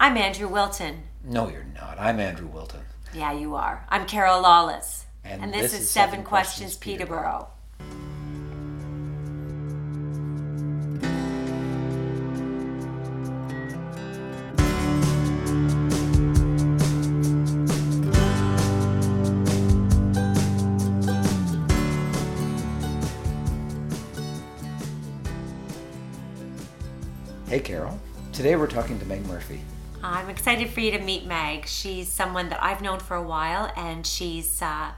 I'm Andrew Wilton. No, you're not. I'm Andrew Wilton. Yeah, you are. I'm Carol Lawless. And this, is Seven Questions, Peterborough. Hey, Carol. Today we're talking to Meg Murphy. I'm excited for you to meet Meg. She's someone that I've known for a while, and she's uh,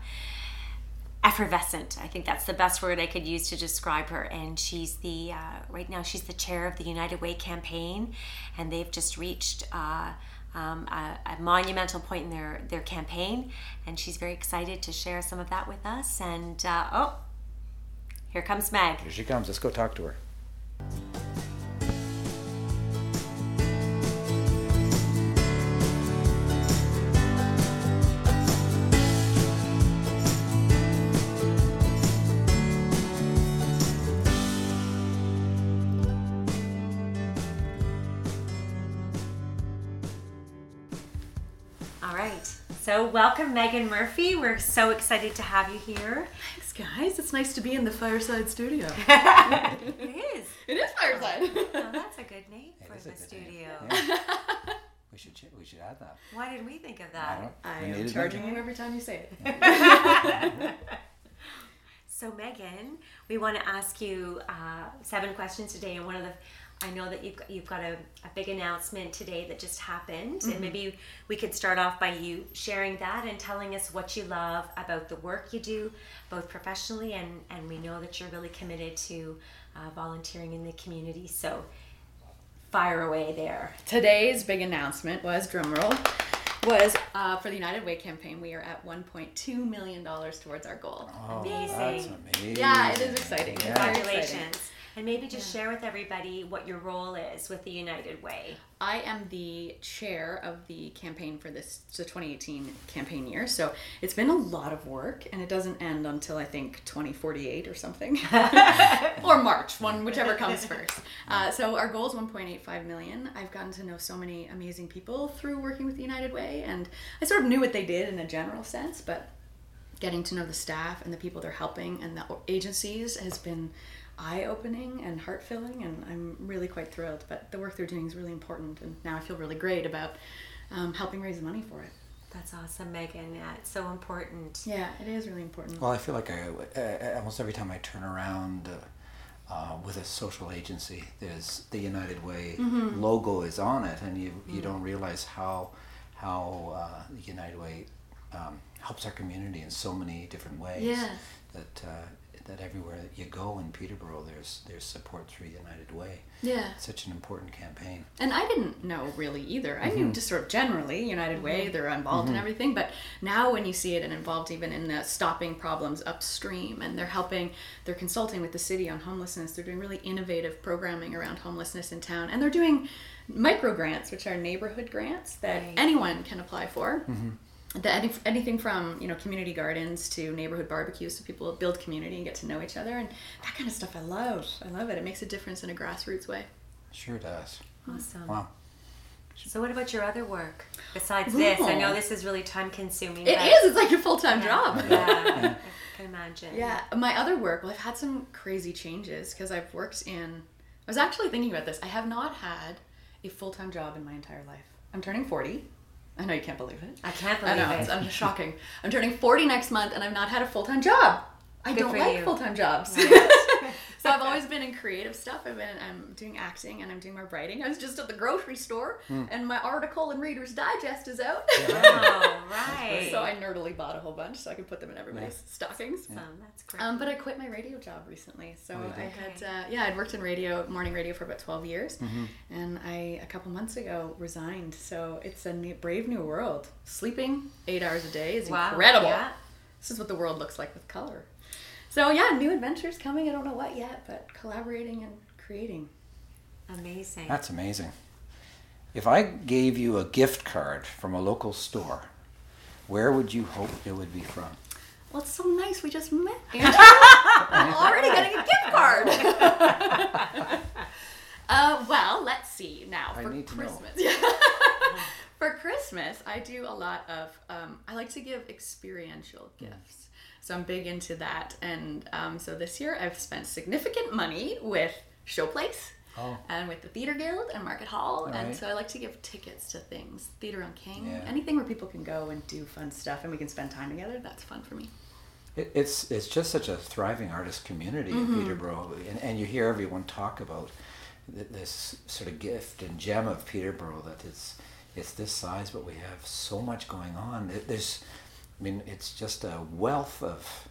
effervescent. I think that's the best word I could use to describe her. And she's the uh, right now she's the chair of the United Way campaign, and they've just reached. Uh, um, a, a monumental point in their, their campaign, and she's very excited to share some of that with us. And uh, oh, here comes Meg. Here she comes. Let's go talk to her. Welcome, Megan Murphy. We're so excited to have you here. Thanks, guys. It's nice to be in the Fireside Studio. it is. it is Fireside. Well, that's a good name for the studio. Yeah. We should we should add that. Why did we think of I that? don't. I am charging you every time you say it. So, Megan, we want to ask you uh, seven questions today, and one of the I know that you've got, you've got a, a big announcement today that just happened, and maybe we could start off by you sharing that and telling us what you love about the work you do, both professionally and and we know that you're really committed to uh, volunteering in the community. So, fire away there. Today's big announcement was drumroll was uh, for the United Way campaign. We are at 1.2 million dollars towards our goal. Oh, Amazing. That's amazing. Yeah, it is exciting. Yeah. Congratulations. exciting. And maybe just share with everybody what your role is with the United Way. I am the chair of the campaign for this the 2018 campaign year. So it's been a lot of work, and it doesn't end until I think 2048 or something, or March, one whichever comes first. Uh, so our goal is 1.85 million. I've gotten to know so many amazing people through working with the United Way, and I sort of knew what they did in a general sense, but getting to know the staff and the people they're helping and the agencies has been eye-opening and heart-filling and i'm really quite thrilled but the work they're doing is really important and now i feel really great about um, helping raise money for it That's awesome, Megan. Yeah, it's so important. yeah it is really important Well, I feel like I uh, almost every time I turn around uh, uh, with a social agency, there's the United Way Mm-hmm. logo is on it, and you you don't realize how how uh, the United Way um, helps our community in so many different ways. Yeah. That uh, that everywhere that you go in Peterborough, there's there's support through United Way. yeah. It's such an important campaign. and i didn't know really either. I knew mm-hmm. just sort of generally united way mm-hmm. they're involved in mm-hmm. everything but now when you see it and involved even in the stopping problems upstream and they're helping they're consulting with the city on homelessness they're doing really innovative programming around homelessness in town and they're doing micro grants which are neighborhood grants that Right. anyone can apply for that any, anything from you know community gardens to neighborhood barbecues so people build community and get to know each other and that kind of stuff i love i love it it makes a difference in a grassroots way Sure does. Awesome. Wow. So, what about your other work besides this? I know this is really time consuming. It is. It's like a full time job. Yeah, I can imagine. Yeah. My other work, well, I've had some crazy changes because I've worked in. I was actually thinking about this. I have not had a full time job in my entire life. I'm turning 40. I know you can't believe it. I can't I believe know. it. It's, I'm shocking. I'm turning 40 next month and I've not had a full time job. I Good don't like full time jobs. so I've always been in creative stuff. I've been I'm doing acting and I'm doing my writing. I was just at the grocery store and my article in Reader's Digest is out. Oh, right. So I nerdily bought a whole bunch so I could put them in everybody's stockings. Awesome. That's great. Um, but I quit my radio job recently. So you I had, uh, yeah, I'd worked in radio, morning radio for about 12 years. And I, a couple months ago, resigned. So it's a new, brave new world. Sleeping eight hours a day is wow. incredible. Yeah. This is what the world looks like with color. So yeah, new adventures coming. I don't know what yet, but collaborating and creating. Amazing. That's amazing. If I gave you a gift card from a local store, where would you hope it would be from? Well, it's so nice. We just met. Andrew. I'm already getting a gift card. uh, well, let's see now I for need to know. Christmas. Christmas, I do a lot of. Um, I like to give experiential gifts, so I'm big into that. And um, so this year, I've spent significant money with Showplace. Oh. And with the Theater Guild and Market Hall, and so I like to give tickets to things, Theater on King, Yeah. anything where people can go and do fun stuff, and we can spend time together. That's fun for me. It, it's it's just such a thriving artist community Mm-hmm. in Peterborough, and, and you hear everyone talk about th- this sort of gift and gem of Peterborough that it's it's this size, but we have so much going on. There's, I mean, it's just a wealth of.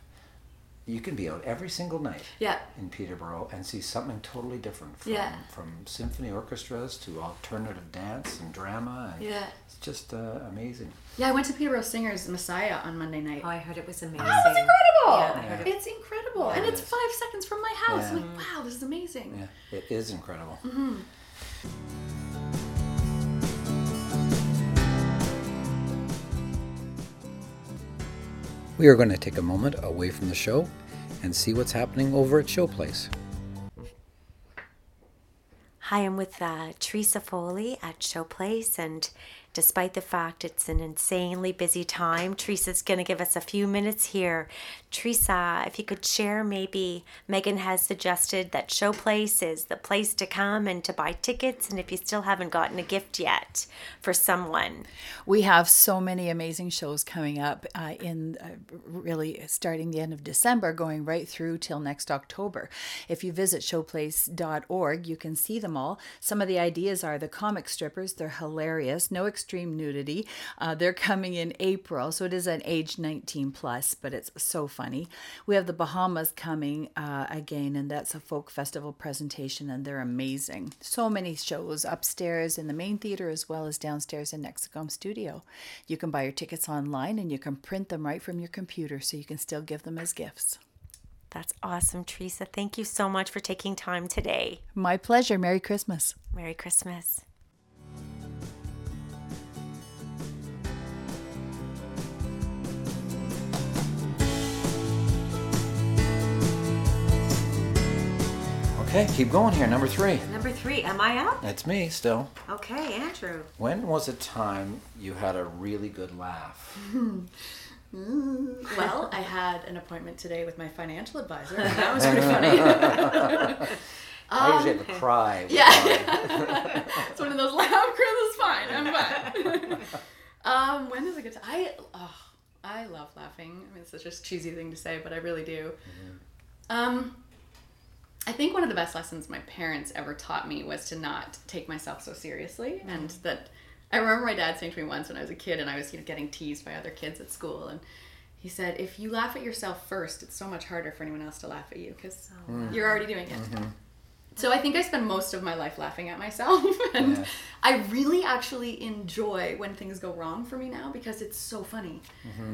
You can be out every single night Yeah. in Peterborough and see something totally different from Yeah. from symphony orchestras to alternative dance and drama. And Yeah. it's just uh, amazing. Yeah, I went to Peterborough Singers Messiah on Monday night. Oh, I heard it was amazing. Oh, it's incredible! Yeah, I heard it. It's incredible, and it it's is. five seconds from my house. Yeah. I'm like, wow, this is amazing. Yeah, it is incredible. We are going to take a moment away from the show and see what's happening over at Showplace. Hi, I'm with uh, Teresa Foley at Showplace, and despite the fact it's an insanely busy time, Teresa's going to give us a few minutes here. Teresa, if you could share, maybe Megan has suggested that Showplace is the place to come and to buy tickets, and if you still haven't gotten a gift yet for someone. We have so many amazing shows coming up uh, in uh, really starting the end of December, going right through till next October. If you visit showplace.org, you can see them all. Some of the ideas are the comic strippers, they're hilarious, no extreme nudity. Uh, they're coming in April, so it is an age 19 plus, but it's so funny. We have the Bahamas coming uh, again, and that's a folk festival presentation, and they're amazing. So many shows upstairs in the main theater as well as downstairs in Nexicom Studio. You can buy your tickets online and you can print them right from your computer so you can still give them as gifts. That's awesome, Teresa. Thank you so much for taking time today. My pleasure. Merry Christmas. Merry Christmas. Okay, keep going here. Number three. Number three, am I up? That's me still. Okay, Andrew. When was a time you had a really good laugh? Well, I had an appointment today with my financial advisor, and that was pretty funny. I usually have a cry. with yeah. it's one of those loud Chris is fine. I'm fine. um, when is a good time? I oh, I love laughing. I mean, it's such a cheesy thing to say, but I really do. Um, I think one of the best lessons my parents ever taught me was to not take myself so seriously, mm-hmm. and that I remember my dad saying to me once when I was a kid and I was you know getting teased by other kids at school, and he said, "If you laugh at yourself first, it's so much harder for anyone else to laugh at you because oh, mm. you're already doing it." Mm-hmm. So I think I spend most of my life laughing at myself, and Yeah. I really actually enjoy when things go wrong for me now because it's so funny.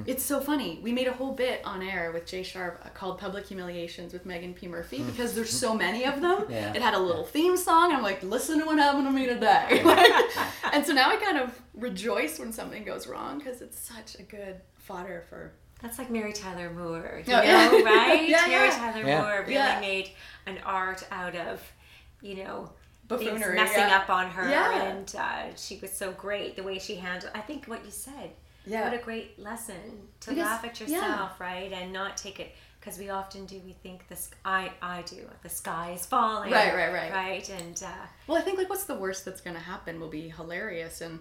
It's so funny. We made a whole bit on air with Jay Sharp uh, called "Public Humiliations" with Megan P. Murphy because there's so many of them. Yeah. It had a little theme song. I'm like, listen to what happened to me today. And so now I kind of rejoice when something goes wrong because it's such a good fodder for. That's like Mary Tyler Moore, you Oh, know, yeah. right? Yeah, Mary yeah. Tyler Yeah. Moore really Yeah. made an art out of, you know, Buffoonery, messing yeah. up on her, Yeah. and uh, she was so great the way she handled. I think what you said. Yeah. What a great lesson to Because- laugh at yeah. yourself, right, and not take it because we often do. We think the sk- I I do the sky is falling, Right, right, right. right, and uh, Well, I think like what's the worst that's going to happen will be hilarious, and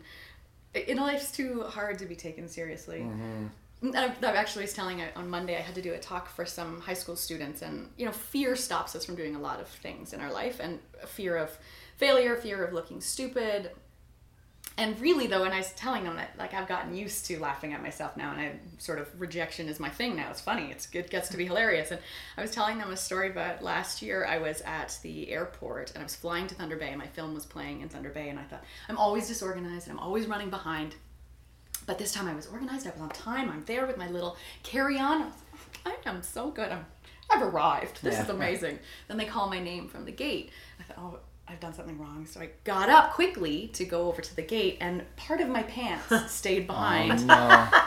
in life's too hard to be taken seriously. And I, I actually was telling on Monday. I had to do a talk for some high school students, and you know, fear stops us from doing a lot of things in our life, and fear of failure, fear of looking stupid. And really, though, and I was telling them that like I've gotten used to laughing at myself now, and I sort of rejection is my thing now. It's funny. It's it gets to be hilarious. And I was telling them a story but last year. I was at the airport and I was flying to Thunder Bay. and My film was playing in Thunder Bay, and I thought I'm always disorganized and I'm always running behind. But this time I was organized. I was on time. I'm there with my little carry-on. I, was, I am so good. I'm, I've arrived. This is Yeah. amazing. Then they call my name from the gate. I thought, oh, I've done something wrong. So I got up quickly to go over to the gate, and part of my pants stayed oh, behind. No.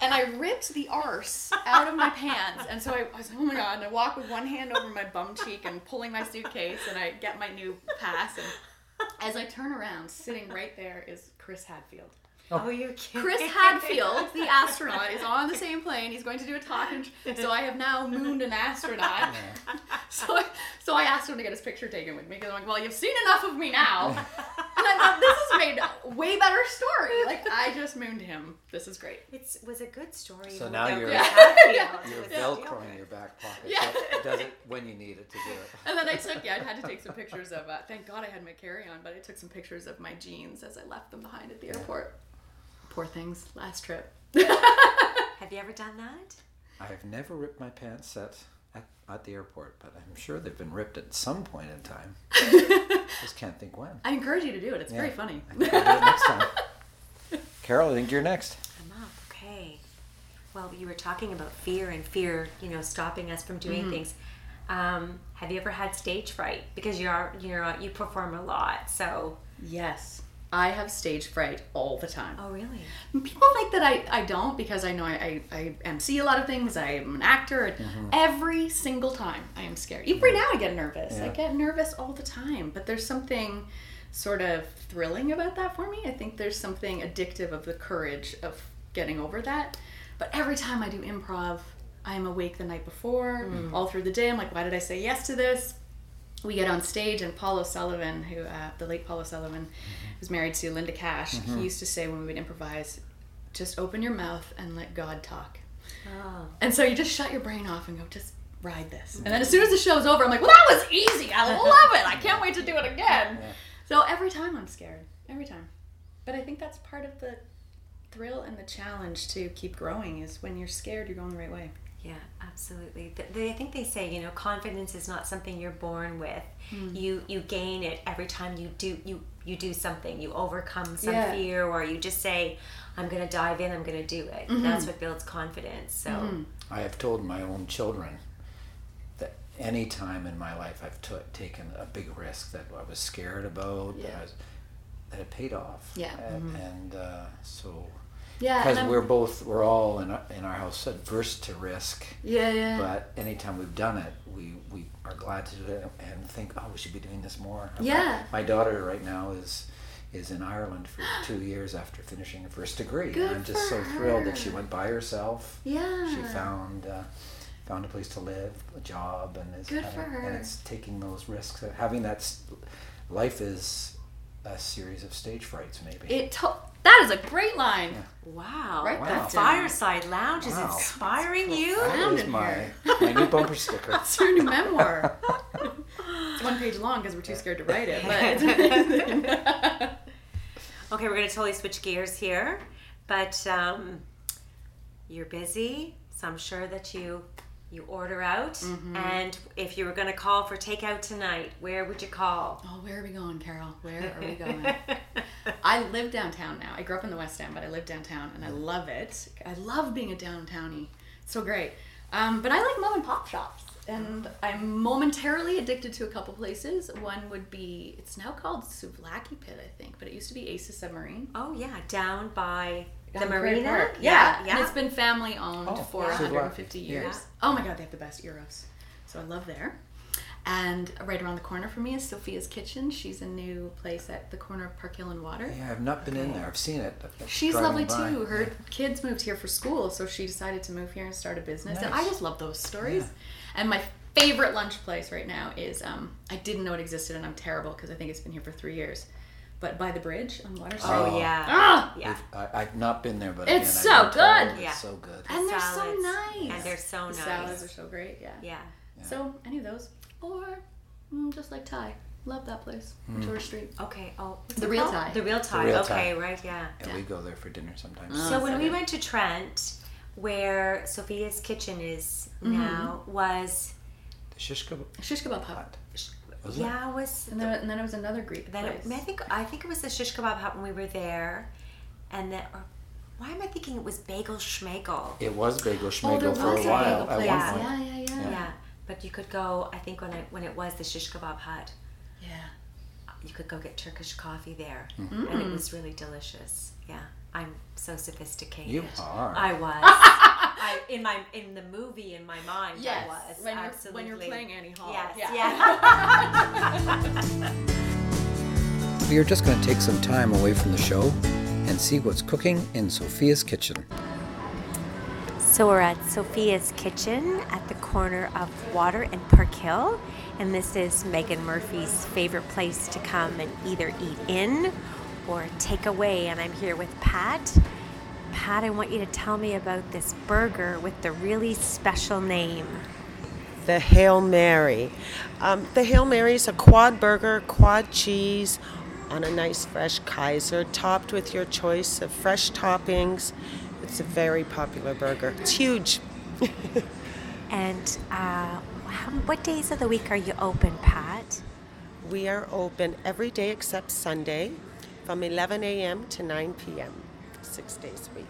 And I ripped the arse out of my pants. And so I, I was like, oh my God. And I walk with one hand over my bum cheek and pulling my suitcase, and I get my new pass. And As I turn around, sitting right there is Chris Hadfield. Oh, you're kidding. Chris Hadfield, the astronaut, is on the same plane. He's going to do a talk, and so I have now mooned an astronaut. So, I, so I asked him to get his picture taken with me because I'm like, well, you've seen enough of me now, and I thought this has made a way better story. Like I just mooned him. This is great. It was a good story. So now you're- Hadfield. You're It was velcroing in your back pocket. Yeah. So does it when you need it to do it. And then I took, yeah, I had to take some pictures of. Uh, thank God I had my carry on, but I took some pictures of my jeans as I left them behind at the airport. Poor things. Last trip. Have you ever done that? I have never ripped my pants at, at, at the airport, but I'm sure they've been ripped at some point in time. Just can't think when. I encourage you to do it. It's very funny. I think I'll do it next time. Carol, I think you're next. I'm up. Okay. Well, you were talking about fear and fear, you know, stopping us from Mm-hmm. doing things. Um, have you ever had stage fright? Because you are, you know, you perform a lot. So. Yes. I have stage fright all the time. Oh, really? People think that I, I don't because I know I, I, I MC a lot of things. I'm an actor. And mm-hmm. Every single time I am scared. Even right mm-hmm. now I get nervous. I get nervous all the time. But there's something sort of thrilling about that for me. I think there's something addictive of the courage of getting over that. But every time I do improv, I'm awake the night before, mm. all through the day. I'm like, why did I say yes to this? We get on stage and Paul O'Sullivan, who uh, the late Paul O'Sullivan, mm-hmm. was married to Linda Kash, he mm-hmm. used to say when we would improvise, just open your mouth and let God talk. Oh. And so you just shut your brain off and go, just ride this. And then as soon mm-hmm. as the show's over, I'm like, well, that was easy. I love it. I can't wait to do it again. So every time I'm scared, every time. But I think that's part of the thrill and the challenge to keep growing is when you're scared, you're going the right way. Yeah, absolutely. They, I think they say, you know, confidence is not something you're born with. Hmm. You you gain it every time you do you you do something. You overcome some Yeah. fear, or you just say, "I'm going to dive in. I'm going to do it." Mm-hmm. That's what builds confidence. So I have told my own children that any time in my life I've took taken a big risk that I was scared about, that, Yeah. I was, that it paid off. Yeah. And, and uh, so, Yeah. because we're both, we're all in our, in our house adverse to risk. yeah, yeah. But anytime we've done it, we, we are glad to do it and think, oh, we should be doing this more. Yeah. My daughter right now is is in Ireland for two years after finishing her first degree. Good and I'm just so thrilled that she went by herself. yeah. She found uh, found a place to live, a job, and is Good having, for her. and it's taking those risks. Having that life is a series of stage frights, maybe. It to- that is a great line. wow, Right Wow. the that. Fireside Lounge is Wow. inspiring you. that Found is my my new bumper sticker. It's your new memoir. it's one page long because we're too scared to write it, but. Okay, we're going to totally switch gears here, but um, you're busy, so I'm sure that you you order out. Mm-hmm. And if you were going to call for takeout tonight, where would you call? oh, where are we going, Carol? Where are we going? I live downtown now. I grew up in the West End, but I live downtown and I love it. I love being a downtownie. It's so great. Um, but I like mom and pop shops. And I'm momentarily addicted to a couple places. One would be, it's now called Souvlaki Pit, I think, but it used to be Aces Submarine. Oh yeah, down by the marina. Park. Yeah, And yeah. it's been family owned Oh, for yeah. 150 Yeah. years. Oh my god, they have the best gyros. So I love there. And right around the corner from me is Sophia's Kitchen. She's a new place at the corner of Park Hill and Water. Yeah, I've not been in there. I've seen it. She's lovely by. too. Her kids moved here for school, so she decided to move here and start a business. And I just love those stories. And my favorite lunch place right now is um, I didn't know it existed, and I'm terrible because I think it's been here for three years. But by the bridge on Water Street. oh yeah, Ah! yeah. I, I've not been there, but It's again, I've so been told good. It's Yeah. so good. And they're so nice. And they're so the nice. Salads are so great. Yeah. Yeah. So any of those, or mm, just like Thai. Love that place, on George Street. Okay. Oh, what's The Real? Thai. The real Thai. Real okay, right. Yeah. And Yeah. we go there for dinner sometimes. Oh, So when so we went to Trent, where Sophia's kitchen is Mm-hmm. now, was the shish kebab Shish kebab hut. Hut. Was it? yeah, was And then, and then it was another Greek then place. it, I think I think it was the shish kebab hut when we were there, and then or, why am I thinking it was Bagel Schmegel? It was Bagel oh, Schmegel there for a was while. a At place. one Yeah. Yeah, yeah, yeah. Yeah. but you could go. I think when it when it was the shish kebab hut, Yeah. you could go get Turkish coffee there, Mm-hmm. and it was really delicious. Yeah, I'm so sophisticated. You are. I was. I in my in the movie in my mind. Yes. I was when you're absolutely. when you're playing Annie Hall. Yes. Yeah. Yeah. we are just going to take some time away from the show and see what's cooking in Sophia's kitchen. So we're at Sophia's Kitchen at the corner of Water and Park Hill, and this is Megan Murphy's favorite place to come and either eat in or take away. And I'm here with Pat. Pat, I want you to tell me about this burger with the really special name. the Hail Mary. Um, the Hail Mary is a quad burger, quad cheese on a nice fresh Kaiser, topped with your choice of fresh toppings. It's a very popular burger. It's huge. And uh, how, what days of the week are you open, Pat? We are open every day except Sunday from 11 a.m. to 9 p.m. Six days a week.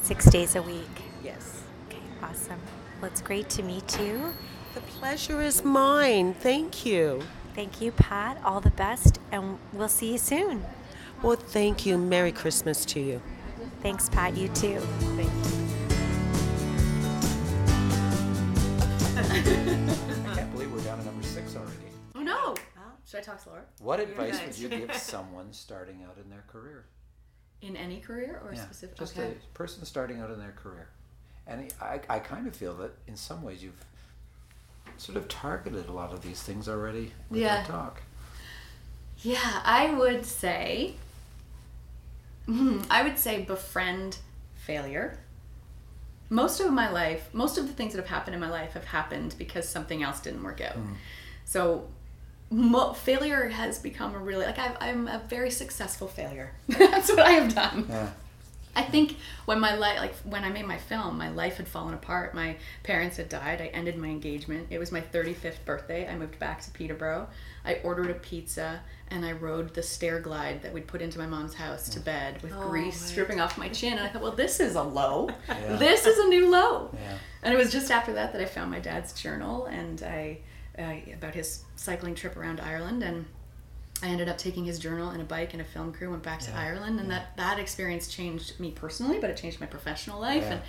Six days a week. Yes. Okay, awesome. Well, it's great to meet you. The pleasure is mine. Thank you. Thank you, Pat. All the best, and we'll see you soon. Well, thank you. Merry Christmas to you. Thanks, Pat. You too. Thank you. I talk slower? What advice good. would you give someone starting out in their career? In any career or Yeah, specific? just okay. a person starting out in their career. And I, I kind of feel that in some ways you've sort of targeted a lot of these things already with Yeah. your talk. Yeah, I would say. Mhm, I would say befriend failure. Most of my life, most of the things that have happened in my life have happened because something else didn't work out. So, mo- failure has become a really like I've, I'm a very successful failure. That's what I have done. Yeah. I think when my life, like when I made my film, my life had fallen apart. My parents had died. I ended my engagement. It was my 35th birthday. I moved back to Peterborough. I ordered a pizza and I rode the stair glide that we'd put into my mom's house to bed with oh, grease dripping off my chin. And I thought, well, this is a low. Yeah. This is a new low. Yeah. And it was just after that that I found my dad's journal and I uh, about his cycling trip around Ireland and I ended up taking his journal and a bike and a film crew went back to Ireland and that that experience changed me personally but it changed my professional life Yeah. and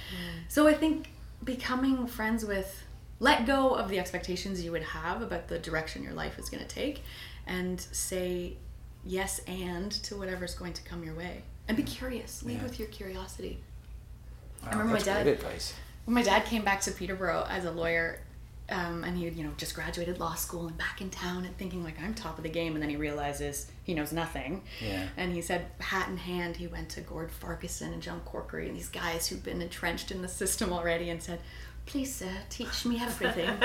so I think becoming friends with let go of the expectations you would have about the direction your life is going to take and say yes and to whatever's going to come your way. And be curious. Lead Yeah. with your curiosity. Wow, remember my dad- when my dad came back to Peterborough as a lawyer, um, and he you know just graduated law school and back in town and thinking like I'm top of the game, and then he realizes he knows nothing. Yeah. And he said, hat in hand, he went to Gord Farquharson and John Corkery and these guys who've been entrenched in the system already, and said, "Please, sir, teach me everything."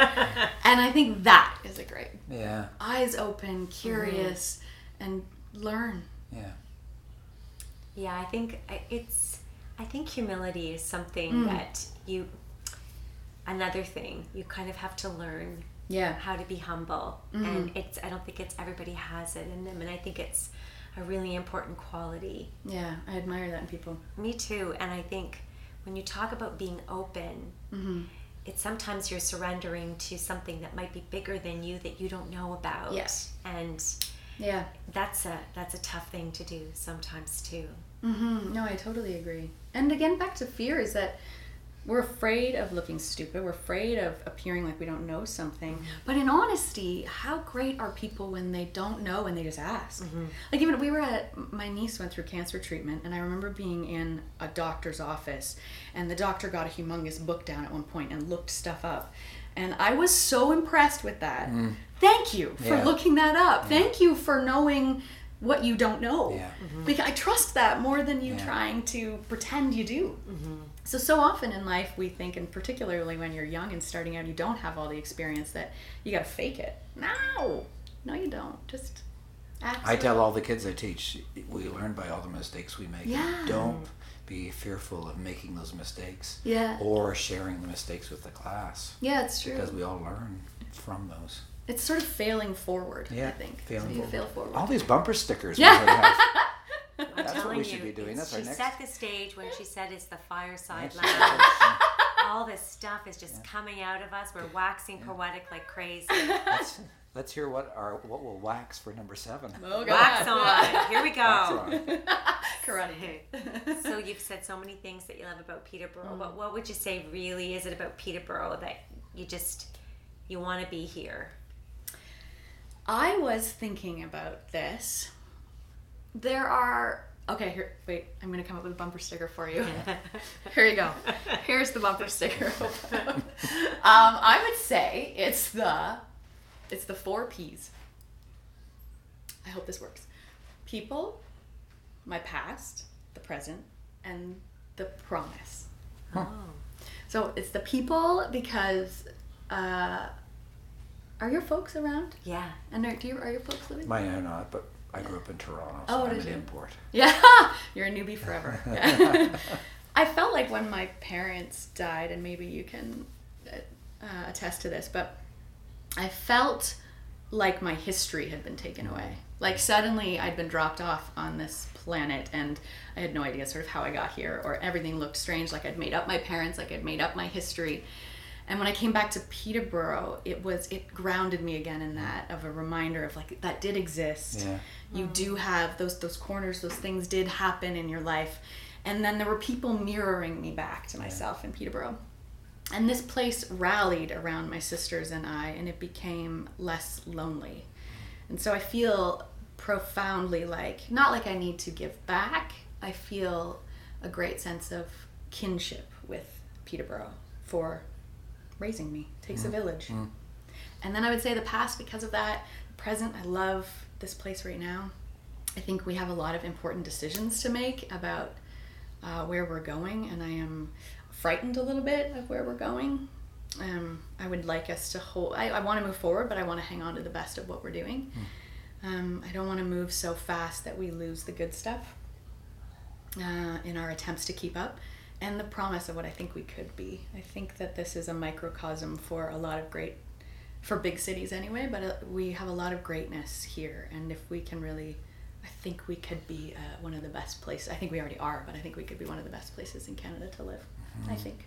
and I think that is a great Yeah. eyes open, curious, mm-hmm. and learn. Yeah. Yeah, I think uh, it's. I think humility is something mm. that you. Another thing you kind of have to learn Yeah. how to be humble, and it's. I don't think it's everybody has it in them, and I think it's a really important quality. Yeah, I admire that in people. Me too, and I think when you talk about being open, it's sometimes you're surrendering to something that might be bigger than you that you don't know about. Yes. and Yeah. that's a that's a tough thing to do sometimes too. mm-hmm. No, I totally agree. And again, back to fear is that we're afraid of looking stupid. We're afraid of appearing like we don't know something. But in honesty, how great are people when they don't know and they just ask? Mm-hmm. Like even we were at my niece went through cancer treatment, and I remember being in a doctor's office, and the doctor got a humongous book down at one point and looked stuff up. And I was so impressed with that. Mm. Thank you for Yeah. looking that up. Thank you for knowing what you don't know. Yeah. Mm-hmm. Because I trust that more than you Yeah. trying to pretend you do. Mm-hmm. So so often in life we think, and particularly when you're young and starting out, you don't have all the experience that you got to fake it. No, no, you don't. Just act. I tell all the kids I teach, we learn by all the mistakes we make. Yeah. Don't be fearful of making those mistakes Yeah. or sharing the mistakes with the class Yeah, it's true. because we all learn from those. It's sort of failing forward. I think. failing so you forward. fail forward. All these bumper stickers. Yeah. we. I'm That's what we should you, be doing. it's- That's our she next- set the stage when she said it's the fireside That's- lounge. All this stuff is just coming out of us. We're waxing poetic like crazy. let's, let's hear what our what will wax for number seven. Oh, God. Wax on. Here we go. Wax on. Karate. so you've said so many things that you love about Peterborough. Mm. But what would you say really is it about Peterborough that you just you want to be here? I was thinking about this. There are okay. Here, wait. I'm gonna come up with a bumper sticker for you. here you go. Here's the bumper sticker. um, I would say it's the it's the four P's. I hope this works. People, my past, the present, and the promise. Oh. So it's the people because uh, are your folks around? Yeah. And are, do you, are your folks living? Mine are not, uh, but I grew up in Toronto, Oh, so I'm an you? import. Yeah, you're a newbie forever. I felt like when my parents died, and maybe you can uh, uh, attest to this, but I felt like my history had been taken mm. away. Like suddenly I'd been dropped off on this planet, and I had no idea sort of how I got here, or everything looked strange. Like I'd made up my parents, like I'd made up my history. And when I came back to Peterborough, it was it grounded me again in that of a reminder of like that did exist. Yeah. you do have those those corners those things did happen in your life. And then there were people mirroring me back to myself in peterborough. And this place rallied around my sisters and i and it became less lonely. And so i feel profoundly like not like i need to give back i feel a great sense of kinship with peterborough for raising me takes a village and then I would say the past because of that. Present, I love this place right now. I think we have a lot of important decisions to make about uh, where we're going, and I am frightened a little bit of where we're going. Um, I would like us to hold, I, I want to move forward, but I want to hang on to the best of what we're doing. Um, I don't want to move so fast that we lose the good stuff uh, in our attempts to keep up and the promise of what I think we could be. I think that this is a microcosm for a lot of great for big cities anyway, but uh, we have a lot of greatness here. And if we can really, I think we could be uh, one of the best places. I think we already are, but I think we could be one of the best places in Canada to live. I think.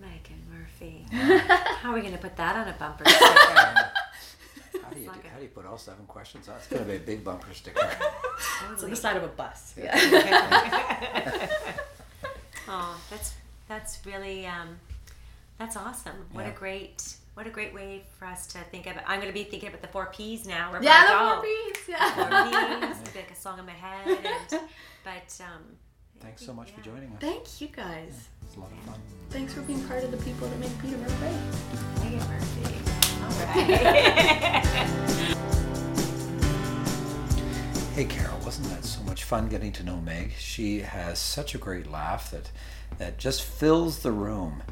Megan Murphy. How are we going to put that on a bumper sticker? How do you do, how do you put all seven questions on? It's going to be a big bumper sticker. It's on the side of a bus. Yeah. oh, that's that's really um, that's awesome. What Yeah. a great what a great way for us to think of it. I'm going to be thinking about the four P's now. We're yeah, the to four go. P's. Yeah. Four P's, like a song in my head. And, but um, Thanks so much for joining us. Thank you guys. It's a lot of fun. Thanks for being part of the people that make Peterborough great. Megan Murphy. All right. Hey Carol, wasn't that so much fun getting to know Meg? She has such a great laugh that that just fills the room.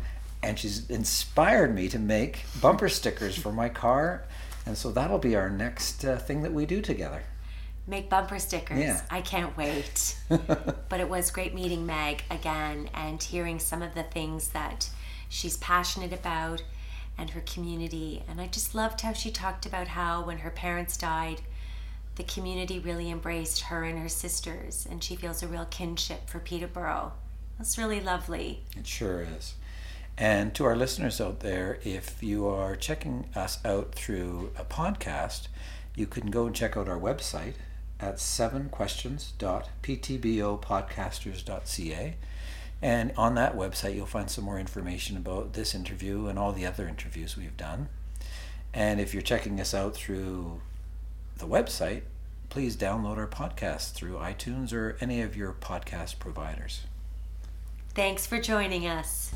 And she's inspired me to make bumper stickers for my car. And so that'll be our next uh, thing that we do together. Make bumper stickers. Yeah. I can't wait. but it was great meeting Meg again and hearing some of the things that she's passionate about and her community. And I just loved how she talked about how when her parents died, the community really embraced her and her sisters, and she feels a real kinship for Peterborough. That's really lovely. It sure is. And to our listeners out there, if you are checking us out through a podcast, you can go and check out our website at sevenquestions.ptbopodcasters.ca. And on that website, you'll find some more information about this interview and all the other interviews we've done. And if you're checking us out through the website, please download our podcast through iTunes or any of your podcast providers. Thanks for joining us.